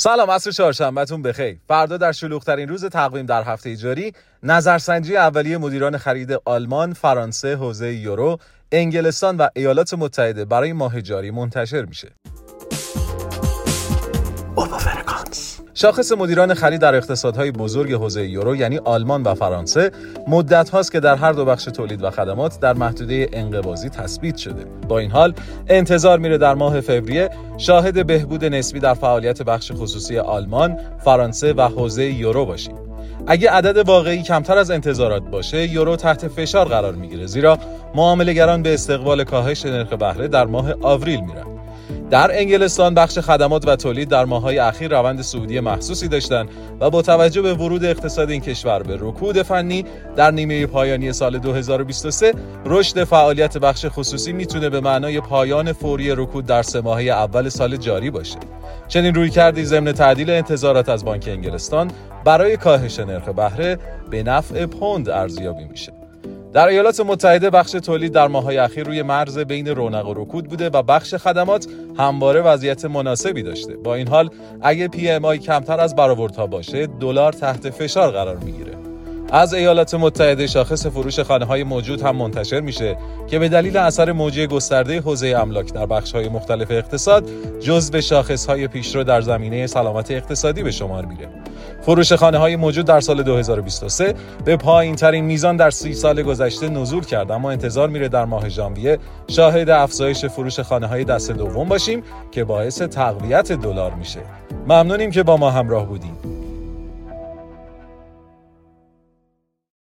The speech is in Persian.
سلام عصر چهارشنبهتون بخیر. فردا در شلوغترین روز تقویم در هفته جاری نظرسنجی اولیه مدیران خرید آلمان فرانسه حوزه یورو انگلستان و ایالات متحده برای ماه جاری منتشر میشه. شاخص مدیران خرید در اقتصادهای بزرگ حوزه یورو یعنی آلمان و فرانسه مدت هاست که در هر دو بخش تولید و خدمات در محدوده انقباضی تثبیت شده. با این حال انتظار میره در ماه فوریه شاهد بهبود نسبی در فعالیت بخش خصوصی آلمان، فرانسه و حوزه یورو باشیم. اگه عدد واقعی کمتر از انتظارات باشه یورو تحت فشار قرار می‌گیره زیرا معاملهگران به استقبال کاهش نرخ بهره در ماه آوریل میرن. در انگلستان بخش خدمات و تولید در ماههای اخیر روند سعودی محسوسی داشتند و با توجه به ورود اقتصاد این کشور به رکود فنی در نیمه پایانی سال 2023 رشد فعالیت بخش خصوصی می‌تونه به معنای پایان فوری رکود در سه ماهه اول سال جاری باشه. چنین روی کردی ضمن تعدیل انتظارات از بانک انگلستان برای کاهش نرخ بهره به نفع پوند ارزیابی میشه. در ایالات متحده بخش تولید در ماه‌های اخیر روی مرز بین رونق و رکود بوده و بخش خدمات همواره وضعیت مناسبی داشته. با این حال اگه پی ام آی کمتر از برآوردها باشه دلار تحت فشار قرار می‌گیره. از ایالات متحده شاخص فروش خانه های موجود هم منتشر میشه که به دلیل اثر موجی گسترده حوزه املاک در بخش های مختلف اقتصاد جزو شاخص های پیشرو در زمینه سلامت اقتصادی به شمار میره. فروش خانه های موجود در سال 2023 به پایین ترین میزان در سی سال گذشته نزول کرد اما انتظار میره در ماه ژانویه شاهد افزایش فروش خانه های دست دوم باشیم که باعث تقویت دلار میشه. ممنونیم که با ما همراه بودیم